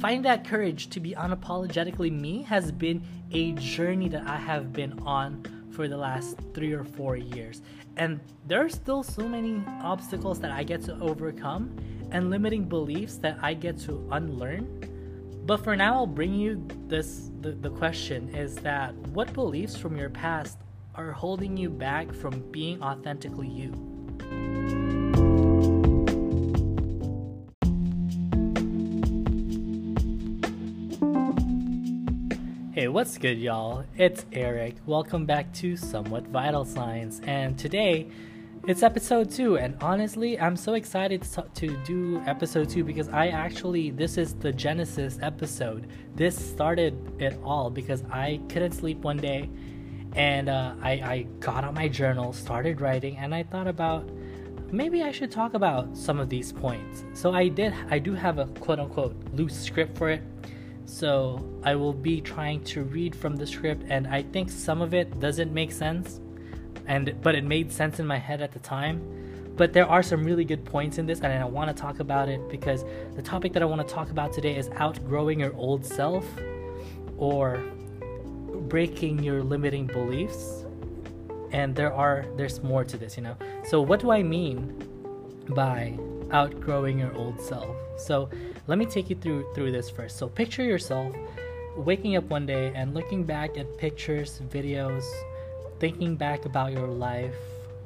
finding that courage to be unapologetically me has been a journey that I have been on for the last three or four years. And there are still so many obstacles that I get to overcome and limiting beliefs that I get to unlearn. But for now, I'll bring you this the, the question is that what beliefs from your past are holding you back from being authentically you? What's good, y'all? It's Eric. Welcome back to Somewhat Vital Signs. And today, it's episode two. And honestly, I'm so excited to, to do episode two because I actually, this is the Genesis episode. This started it all because I couldn't sleep one day and uh, I, I got out my journal, started writing, and I thought about maybe I should talk about some of these points. So I did, I do have a quote unquote loose script for it so I will be trying to read from the script, and I think some of it doesn't make sense, and but it made sense in my head at the time. But there are some really good points in this, and I want to talk about it because the topic that I want to talk about today is outgrowing your old self or breaking your limiting beliefs. And there are there's more to this, you know. So what do I mean by outgrowing your old self? So let me take you through through this first. So picture yourself waking up one day and looking back at pictures, videos, thinking back about your life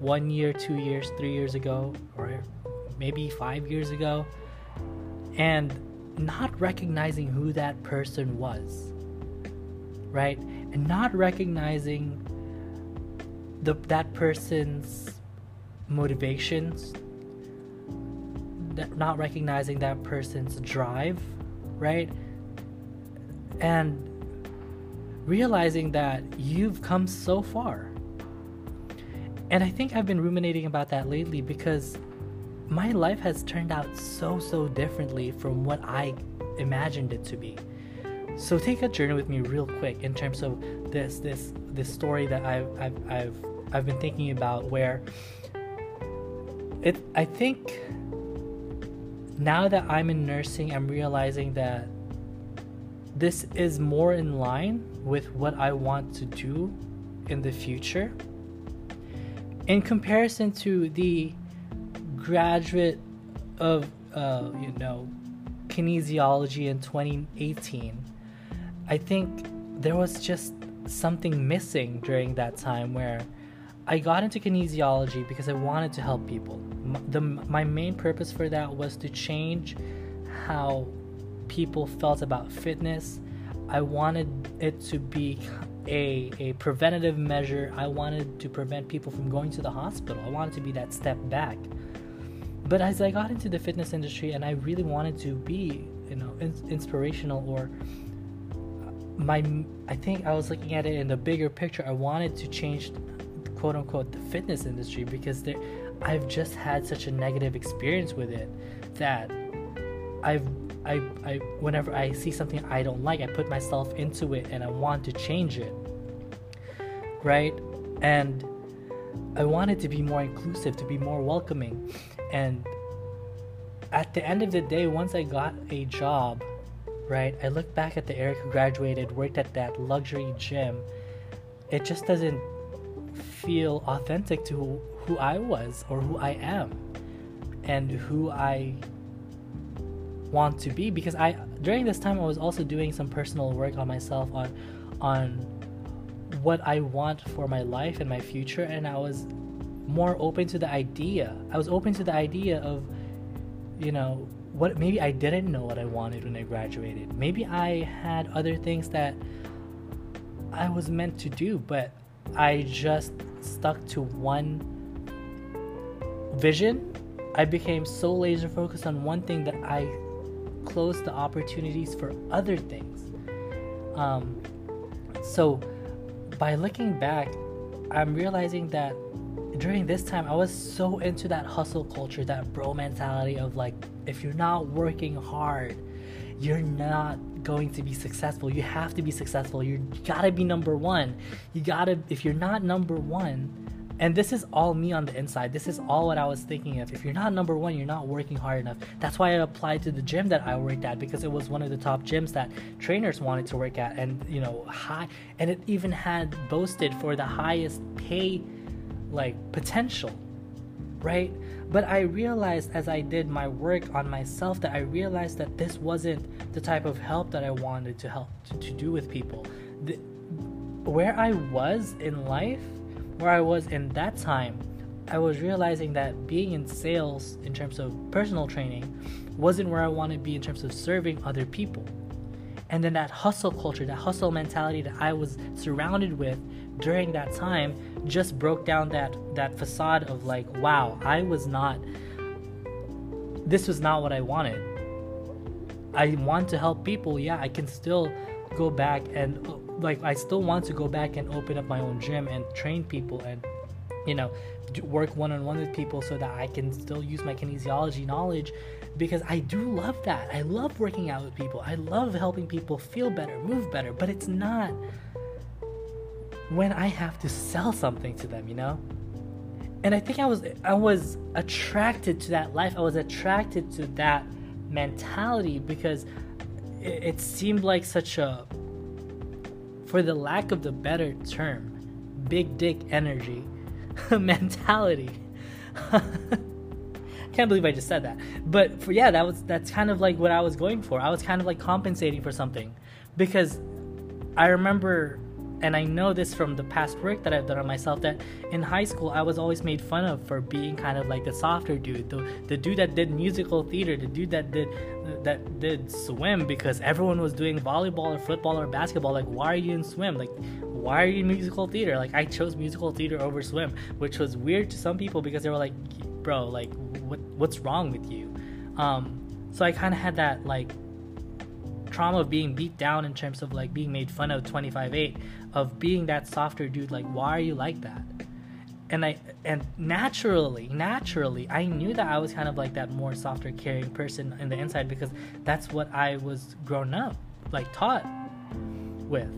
one year, two years, three years ago, or maybe five years ago, and not recognizing who that person was, right? And not recognizing the, that person's motivations, not recognizing that person's drive, right? And realizing that you've come so far. And I think I've been ruminating about that lately because my life has turned out so, so differently from what I imagined it to be. So take a journey with me real quick in terms of this this this story that I've I've I've, I've been thinking about where it I think now that I'm in nursing, I'm realizing that this is more in line with what I want to do in the future. In comparison to the graduate of, uh, you know, kinesiology in 2018, I think there was just something missing during that time where I got into kinesiology because I wanted to help people. The, my main purpose for that was to change how people felt about fitness. I wanted it to be a, a preventative measure. I wanted to prevent people from going to the hospital. I wanted to be that step back. But as I got into the fitness industry and I really wanted to be, you know, in, inspirational or my I think I was looking at it in the bigger picture. I wanted to change quote unquote the fitness industry because there, I've just had such a negative experience with it that I've I, I whenever I see something I don't like, I put myself into it and I want to change it. Right? And I wanted to be more inclusive, to be more welcoming. And at the end of the day, once I got a job, right, I look back at the Eric who graduated, worked at that luxury gym. It just doesn't feel authentic to who, I was or who I am and who I want to be because I during this time I was also doing some personal work on myself on on what I want for my life and my future and I was more open to the idea. I was open to the idea of you know what maybe I didn't know what I wanted when I graduated. Maybe I had other things that I was meant to do, but I just stuck to one vision. I became so laser focused on one thing that I closed the opportunities for other things. Um, so, by looking back, I'm realizing that during this time, I was so into that hustle culture, that bro mentality of like, if you're not working hard, you're not going to be successful. You have to be successful. you gotta be number one. You gotta, if you're not number one, And this is all me on the inside. This is all what I was thinking of. If you're not number one, you're not working hard enough. That's why I applied to the gym that I worked at because it was one of the top gyms that trainers wanted to work at, and you know, high, and it even had boasted for the highest pay, like potential, right? But I realized as I did my work on myself that I realized that this wasn't the type of help that I wanted to help to, to do with people. The, where I was in life where I was in that time, I was realizing that being in sales in terms of personal training wasn't where I wanted to be in terms of serving other people. And then that hustle culture, that hustle mentality that I was surrounded with during that time just broke down that that facade of like, wow, I was not this was not what I wanted. I want to help people. Yeah, I can still go back and like I still want to go back and open up my own gym and train people and you know work one on one with people so that I can still use my kinesiology knowledge because I do love that. I love working out with people. I love helping people feel better, move better, but it's not when I have to sell something to them, you know? And I think I was I was attracted to that life. I was attracted to that mentality because it, it seemed like such a for the lack of the better term, big dick energy mentality. Can't believe I just said that. But for yeah, that was that's kind of like what I was going for. I was kind of like compensating for something because I remember and I know this from the past work that I've done on myself that in high school I was always made fun of for being kind of like the softer dude, the, the dude that did musical theater, the dude that did that did swim because everyone was doing volleyball or football or basketball. Like, why are you in swim? Like, why are you in musical theater? Like, I chose musical theater over swim, which was weird to some people because they were like, bro, like, what what's wrong with you? Um, so I kind of had that like trauma of being beat down in terms of like being made fun of 25-8 of being that softer dude like why are you like that? And i and naturally naturally i knew that i was kind of like that more softer caring person in the inside because that's what i was grown up like taught with.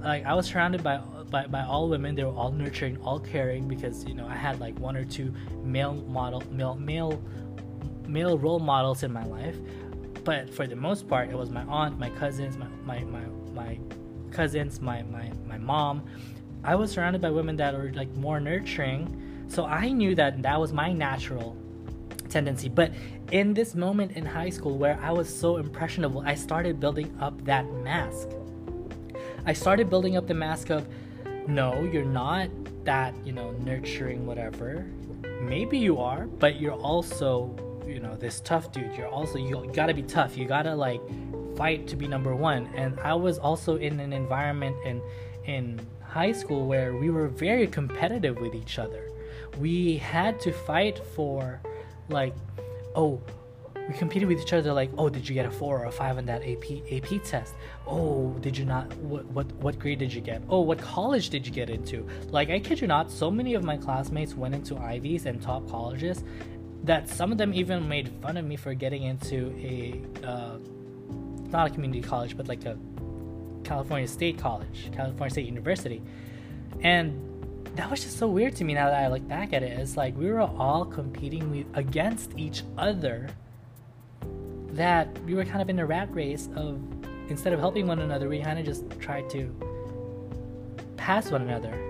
Like i was surrounded by by, by all women. They were all nurturing all caring because you know i had like one or two male model male male male role models in my life but for the most part it was my aunt my cousins my my my, my cousins my, my my mom. I was surrounded by women that were like more nurturing so i knew that that was my natural tendency. But in this moment in high school where i was so impressionable i started building up that mask. I started building up the mask of no you're not that you know nurturing whatever. Maybe you are but you're also you know this tough dude you're also you gotta be tough. You gotta like fight to be number one. And i was also in an environment in in high school where we were very competitive with each other. We had to fight for like oh we competed with each other like oh did you get a four or a five on that ap ap test? Oh did you not what what what grade did you get? Oh what college did you get into? Like i kid you not so many of my classmates went into ivies and top colleges that some of them even made fun of me for getting into a uh, not a community college but like a california state college california state university. And that was just so weird to me now that i look back at it. It's like we were all competing with, against each other that we were kind of in a rat race of instead of helping one another we kind of just tried to pass one another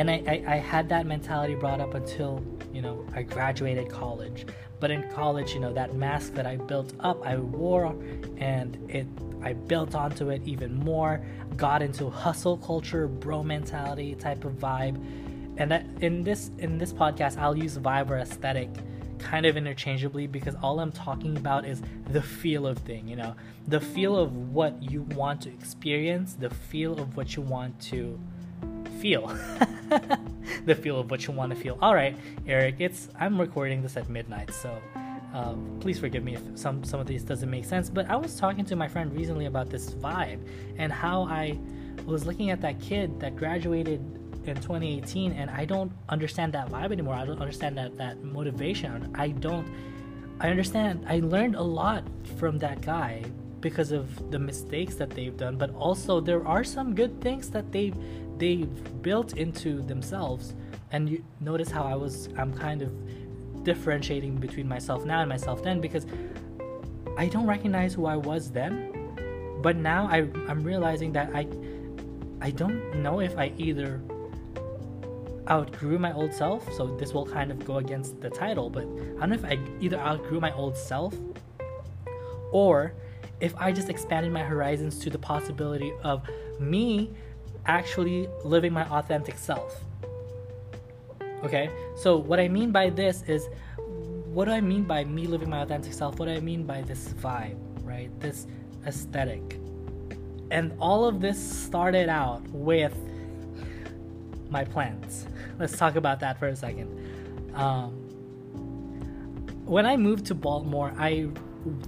and I, I, I had that mentality brought up until you know, I graduated college. But in college, you know, that mask that I built up, I wore and it I built onto it even more, got into hustle culture, bro mentality type of vibe. And that in this in this podcast I'll use vibe or aesthetic kind of interchangeably because all I'm talking about is the feel of thing, you know, the feel of what you want to experience, the feel of what you want to feel. the feel of what you want to feel. All right, Eric, it's I'm recording this at midnight, so um, please forgive me if some some of these doesn't make sense. But I was talking to my friend recently about this vibe and how I was looking at that kid that graduated in 2018, and I don't understand that vibe anymore. I don't understand that that motivation. I don't. I understand. I learned a lot from that guy because of the mistakes that they've done, but also there are some good things that they've they've built into themselves. And you notice how I was I'm kind of differentiating between myself now and myself then because I don't recognize who I was then. But now I I'm realizing that I I don't know if I either outgrew my old self, so this will kind of go against the title, but I don't know if I either outgrew my old self or if I just expanded my horizons to the possibility of me actually living my authentic self. Okay, so what I mean by this is what do I mean by me living my authentic self? What do I mean by this vibe, right? This aesthetic. And all of this started out with my plans. Let's talk about that for a second. Um, when I moved to Baltimore, I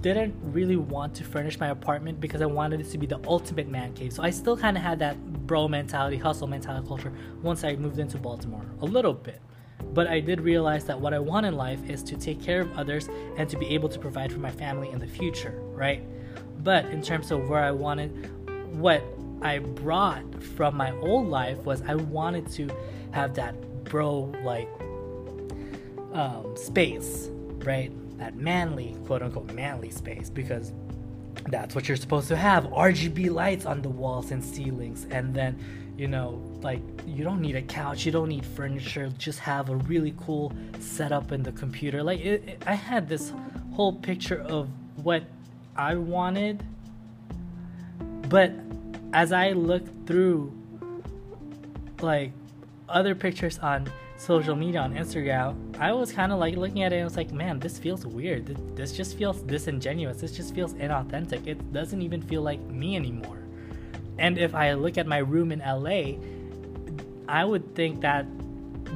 didn't really want to furnish my apartment because I wanted it to be the ultimate man cave. So I still kind of had that bro mentality, hustle mentality culture once I moved into Baltimore a little bit. But I did realize that what I want in life is to take care of others and to be able to provide for my family in the future, right? But in terms of where I wanted, what I brought from my old life was I wanted to have that bro like um, space, right? That manly, quote unquote, manly space because that's what you're supposed to have RGB lights on the walls and ceilings, and then you know, like you don't need a couch, you don't need furniture, just have a really cool setup in the computer. Like it, it, I had this whole picture of what I wanted, but as I looked through like other pictures on social media on Instagram, I was kind of like looking at it and I was like, man, this feels weird. This just feels disingenuous. This just feels inauthentic. It doesn't even feel like me anymore. And if I look at my room in LA, I would think that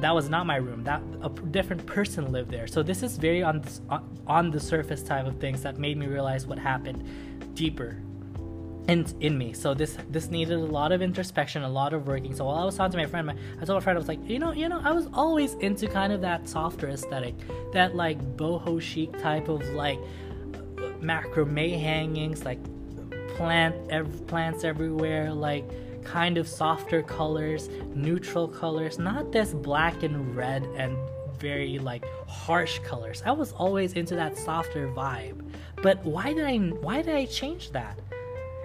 that was not my room. That a different person lived there. So this is very on on the surface type of things that made me realize what happened deeper in, in me. So this this needed a lot of introspection, a lot of working. So while I was talking to my friend, my, I told my friend I was like, you know, you know, I was always into kind of that softer aesthetic, that like boho chic type of like macrame hangings, like plant ev- plants everywhere, like kind of softer colors, neutral colors, not this black and red and very like harsh colors. I was always into that softer vibe. But why did I why did I change that?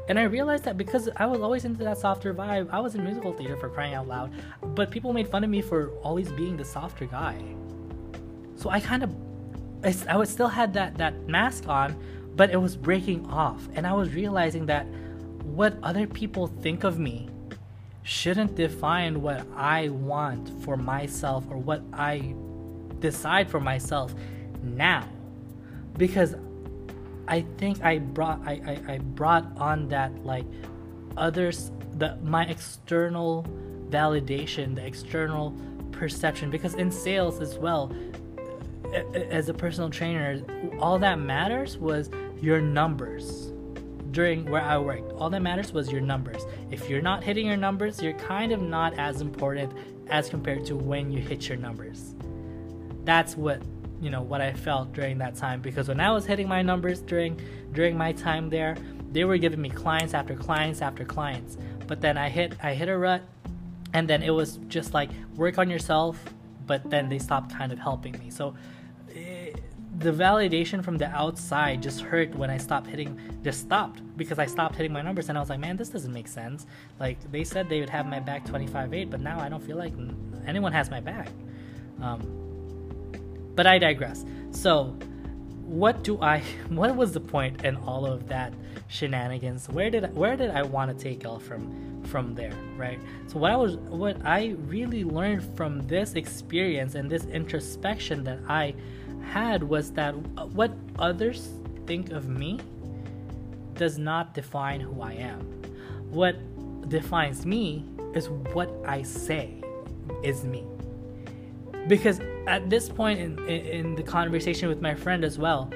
And I realized that because I was always into that softer vibe, I was in musical theater for crying out loud, but people made fun of me for always being the softer guy. So I kind of, I, I still had that, that mask on, but it was breaking off. And I was realizing that what other people think of me shouldn't define what I want for myself or what I decide for myself now. Because I think I brought I, I, I brought on that like others the my external validation, the external perception because in sales as well as a personal trainer all that matters was your numbers. During where I worked all that matters was your numbers. If you're not hitting your numbers you're kind of not as important as compared to when you hit your numbers. That's what you know what I felt during that time because when I was hitting my numbers during during my time there, they were giving me clients after clients after clients. But then I hit I hit a rut and then it was just like work on yourself, but then they stopped kind of helping me. So eh, the validation from the outside just hurt when I stopped hitting just stopped because I stopped hitting my numbers and I was like, man, this doesn't make sense. Like they said they would have my back 25-8, but now I don't feel like anyone has my back. Um, but I digress. So, what do I? What was the point in all of that shenanigans? Where did where did I want to take y'all from from there, right? So what I was what I really learned from this experience and this introspection that I had was that what others think of me does not define who I am. What defines me is what I say is me because at this point in, in, in the conversation with my friend as well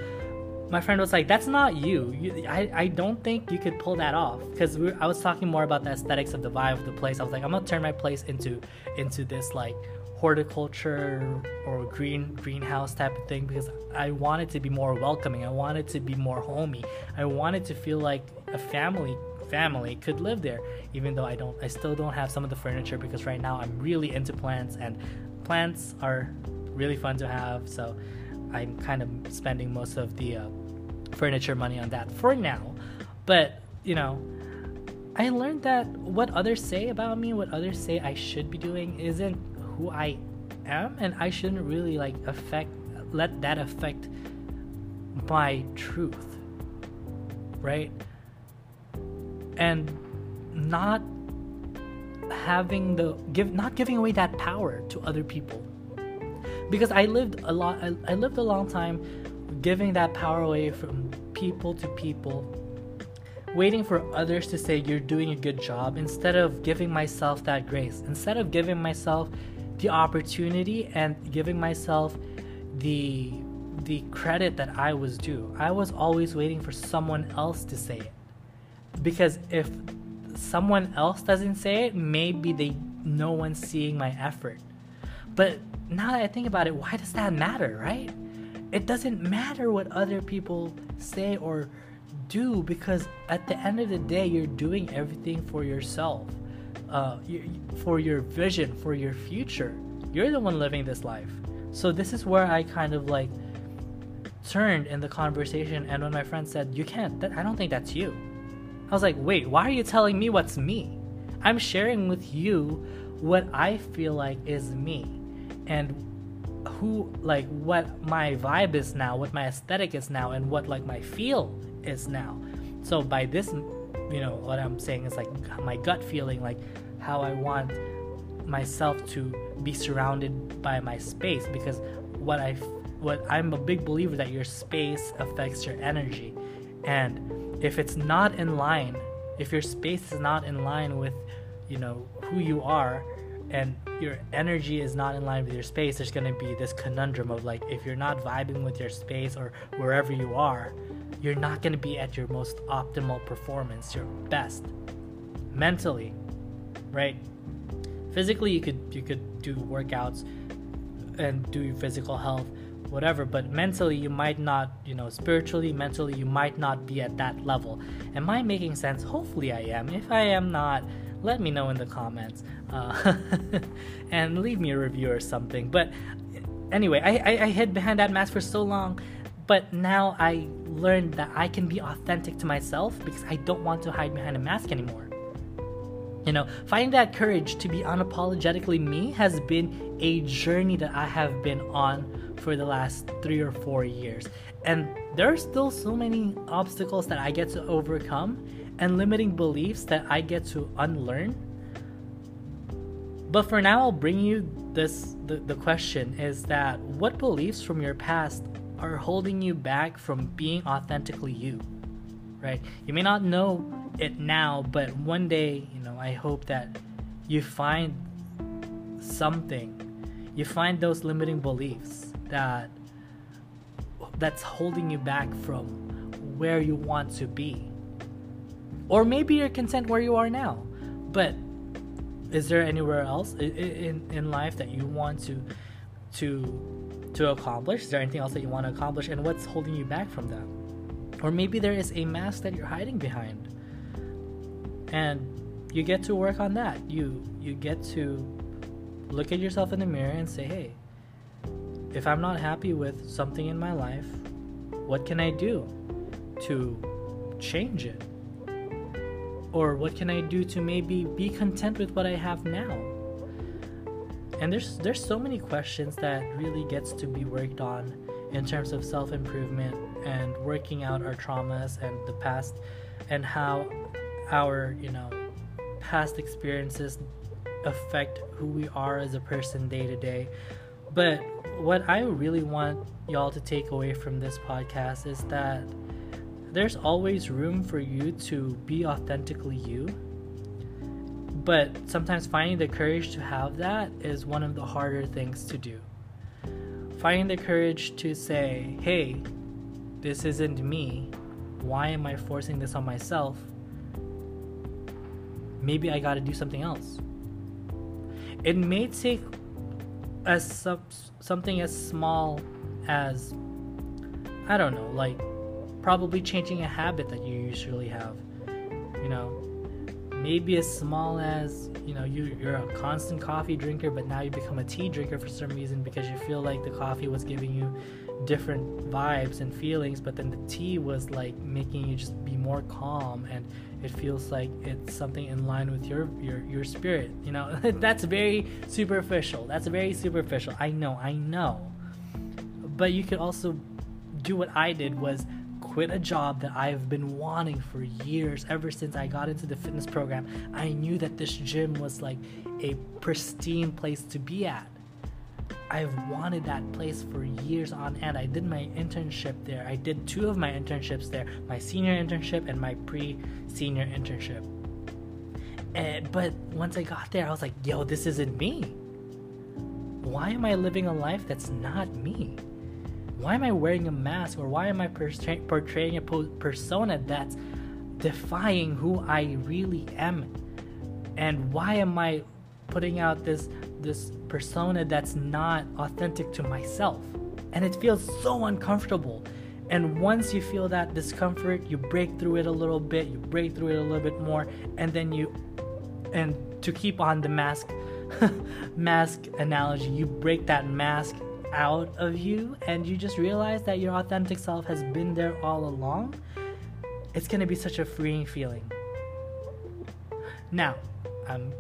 my friend was like that's not you, you I, I don't think you could pull that off because i was talking more about the aesthetics of the vibe of the place i was like i'm gonna turn my place into into this like horticulture or green greenhouse type of thing because I wanted to be more welcoming. I wanted to be more homey. I wanted to feel like a family family could live there even though I don't I still don't have some of the furniture because right now I'm really into plants and plants are really fun to have so I'm kind of spending most of the uh, furniture money on that for now. But you know I learned that what others say about me what others say I should be doing isn't who I am and I shouldn't really like affect let that affect my truth right? And not having the give not giving away that power to other people because i lived a lot I, I lived a long time giving that power away from people to people waiting for others to say you're doing a good job instead of giving myself that grace instead of giving myself the opportunity and giving myself the the credit that I was due. I was always waiting for someone else to say it. Because if someone else doesn't say it, maybe they no one's seeing my effort. But now that I think about it, why does that matter, right? It doesn't matter what other people say or do because at the end of the day, you're doing everything for yourself, uh, for your vision, for your future. You're the one living this life. So this is where I kind of like turned in the conversation, and when my friend said, "You can't," that, I don't think that's you. I was like, wait, why are you telling me what's me? I'm sharing with you what I feel like is me and who like what my vibe is now, what my aesthetic is now and what like my feel is now. So by this you know what I'm saying is like my gut feeling like how I want myself to be surrounded by my space because what I what I'm a big believer that your space affects your energy and if it's not in line, if your space is not in line with, you know, who you are and your energy is not in line with your space, there's going to be this conundrum of like if you're not vibing with your space or wherever you are, you're not going to be at your most optimal performance, your best mentally, right? Physically, you could you could do workouts and do your physical health whatever but mentally you might not you know spiritually mentally you might not be at that level. Am i making sense? Hopefully i am. If i am not let me know in the comments uh, and leave me a review or something. But anyway I, I, I hid behind that mask for so long but now i learned that i can be authentic to myself because i don't want to hide behind a mask anymore you know finding that courage to be unapologetically me has been a journey that i have been on for the last three or four years. And there are still so many obstacles that I get to overcome and limiting beliefs that I get to unlearn. But for now, I'll bring you this the, the question is that what beliefs from your past are holding you back from being authentically you? Right? You may not know it now, but one day, you know, I hope that you find something. You find those limiting beliefs that that's holding you back from where you want to be. Or maybe you're content where you are now. But is there anywhere else in, in life that you want to to to accomplish? Is there anything else that you want to accomplish and what's holding you back from that? Or maybe there is a mask that you're hiding behind. And you get to work on that. You you get to look at yourself in the mirror and say, "Hey, if I'm not happy with something in my life, what can I do to change it? Or what can I do to maybe be content with what I have now? And there's there's so many questions that really gets to be worked on in terms of self-improvement and working out our traumas and the past and how our, you know, past experiences affect who we are as a person day to day. But what I really want y'all to take away from this podcast is that there's always room for you to be authentically you. But sometimes finding the courage to have that is one of the harder things to do. Finding the courage to say, hey, this isn't me. Why am I forcing this on myself? Maybe I gotta do something else. It may take as some, something as small as I don't know, like probably changing a habit that you usually have. You know, maybe as small as you know you, you're a constant coffee drinker but now you become a tea drinker for some reason because you feel like the coffee was giving you different vibes and feelings but then the tea was like making you just be more calm and it feels like it's something in line with your your, your spirit you know? Mm-hmm. That's very superficial. That's very superficial. I know i know. But you could also do what i did was quit a job that I've been wanting for years, ever since I got into the fitness program. I knew that this gym was like a pristine place to be at. I've wanted that place for years on end. I did my internship there. I did two of my internships there my senior internship and my pre senior internship. And, but once I got there, I was like, yo, this isn't me. Why am I living a life that's not me? why am I wearing a mask or why am I portraying a persona that's defying who I really am? And why am I putting out this this persona that's not authentic to myself? And it feels so uncomfortable. And once you feel that discomfort, you break through it a little bit, you break through it a little bit more, and then you and to keep on the mask mask analogy, you break that mask out of you and you just realize that your authentic self has been there all along, it's gonna be such a freeing feeling. Now, I'm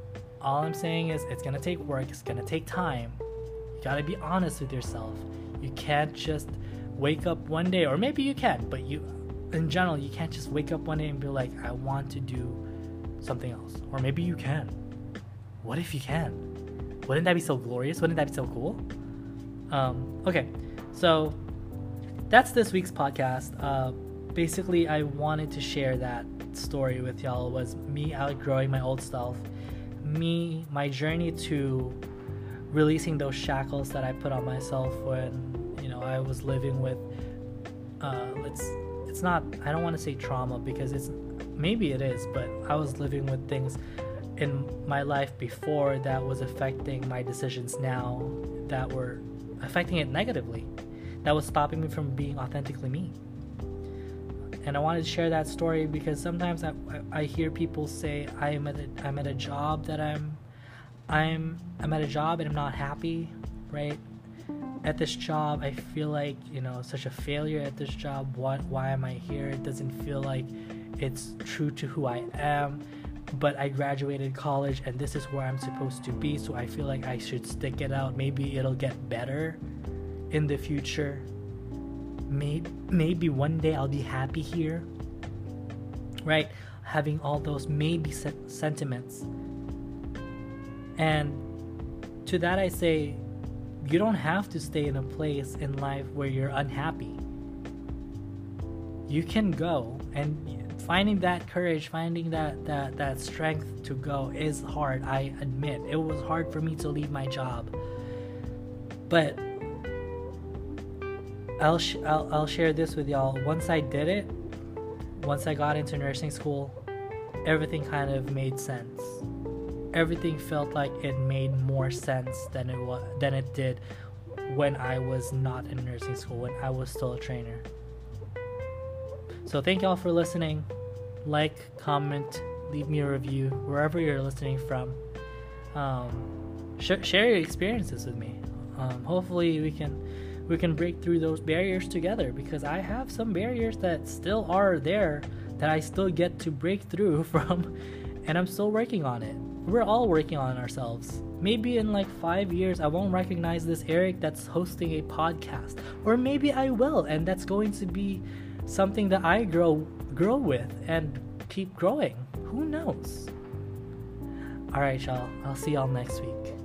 all I'm saying is it's gonna take work, it's gonna take time. You gotta be honest with yourself. You can't just wake up one day, or maybe you can, but you in general, you can't just wake up one day and be like, I want to do something else. Or maybe you can. What if you can? Wouldn't that be so glorious? Wouldn't that be so cool? Um, okay, so that's this week's podcast. Uh, basically, I wanted to share that story with y'all. Was me outgrowing my old self, me my journey to releasing those shackles that I put on myself when you know I was living with. Uh, it's it's not. I don't want to say trauma because it's maybe it is, but I was living with things in my life before that was affecting my decisions now that were affecting it negatively that was stopping me from being authentically me. And I wanted to share that story because sometimes I, I hear people say I'm at a, I'm at a job that I'm I'm I'm at a job and I'm not happy, right? At this job, I feel like you know such a failure at this job. What? Why am I here? It doesn't feel like it's true to who I am but I graduated college and this is where I'm supposed to be, so I feel like I should stick it out. Maybe it'll get better in the future. Maybe, maybe one day I'll be happy here. Right? Having all those maybe sentiments. And to that, I say, you don't have to stay in a place in life where you're unhappy. You can go and finding that courage, finding that that that strength to go is hard. I admit it was hard for me to leave my job, but I'll sh- I'll, I'll share this with y'all. Once I did it, once I got into nursing school, everything kind of made sense. Everything felt like it made more sense than it was than it did when I was not in nursing school, when I was still a trainer. So thank y'all for listening like, comment, leave me a review wherever you're listening from. Um, sh- share your experiences with me. Um, hopefully, we can we can break through those barriers together because I have some barriers that still are there that I still get to break through from, and I'm still working on it. We're all working on ourselves. Maybe in like five years, I won't recognize this Eric that's hosting a podcast, or maybe I will, and that's going to be something that I grow grow with and keep growing. Who knows? All right, y'all. I'll see y'all next week.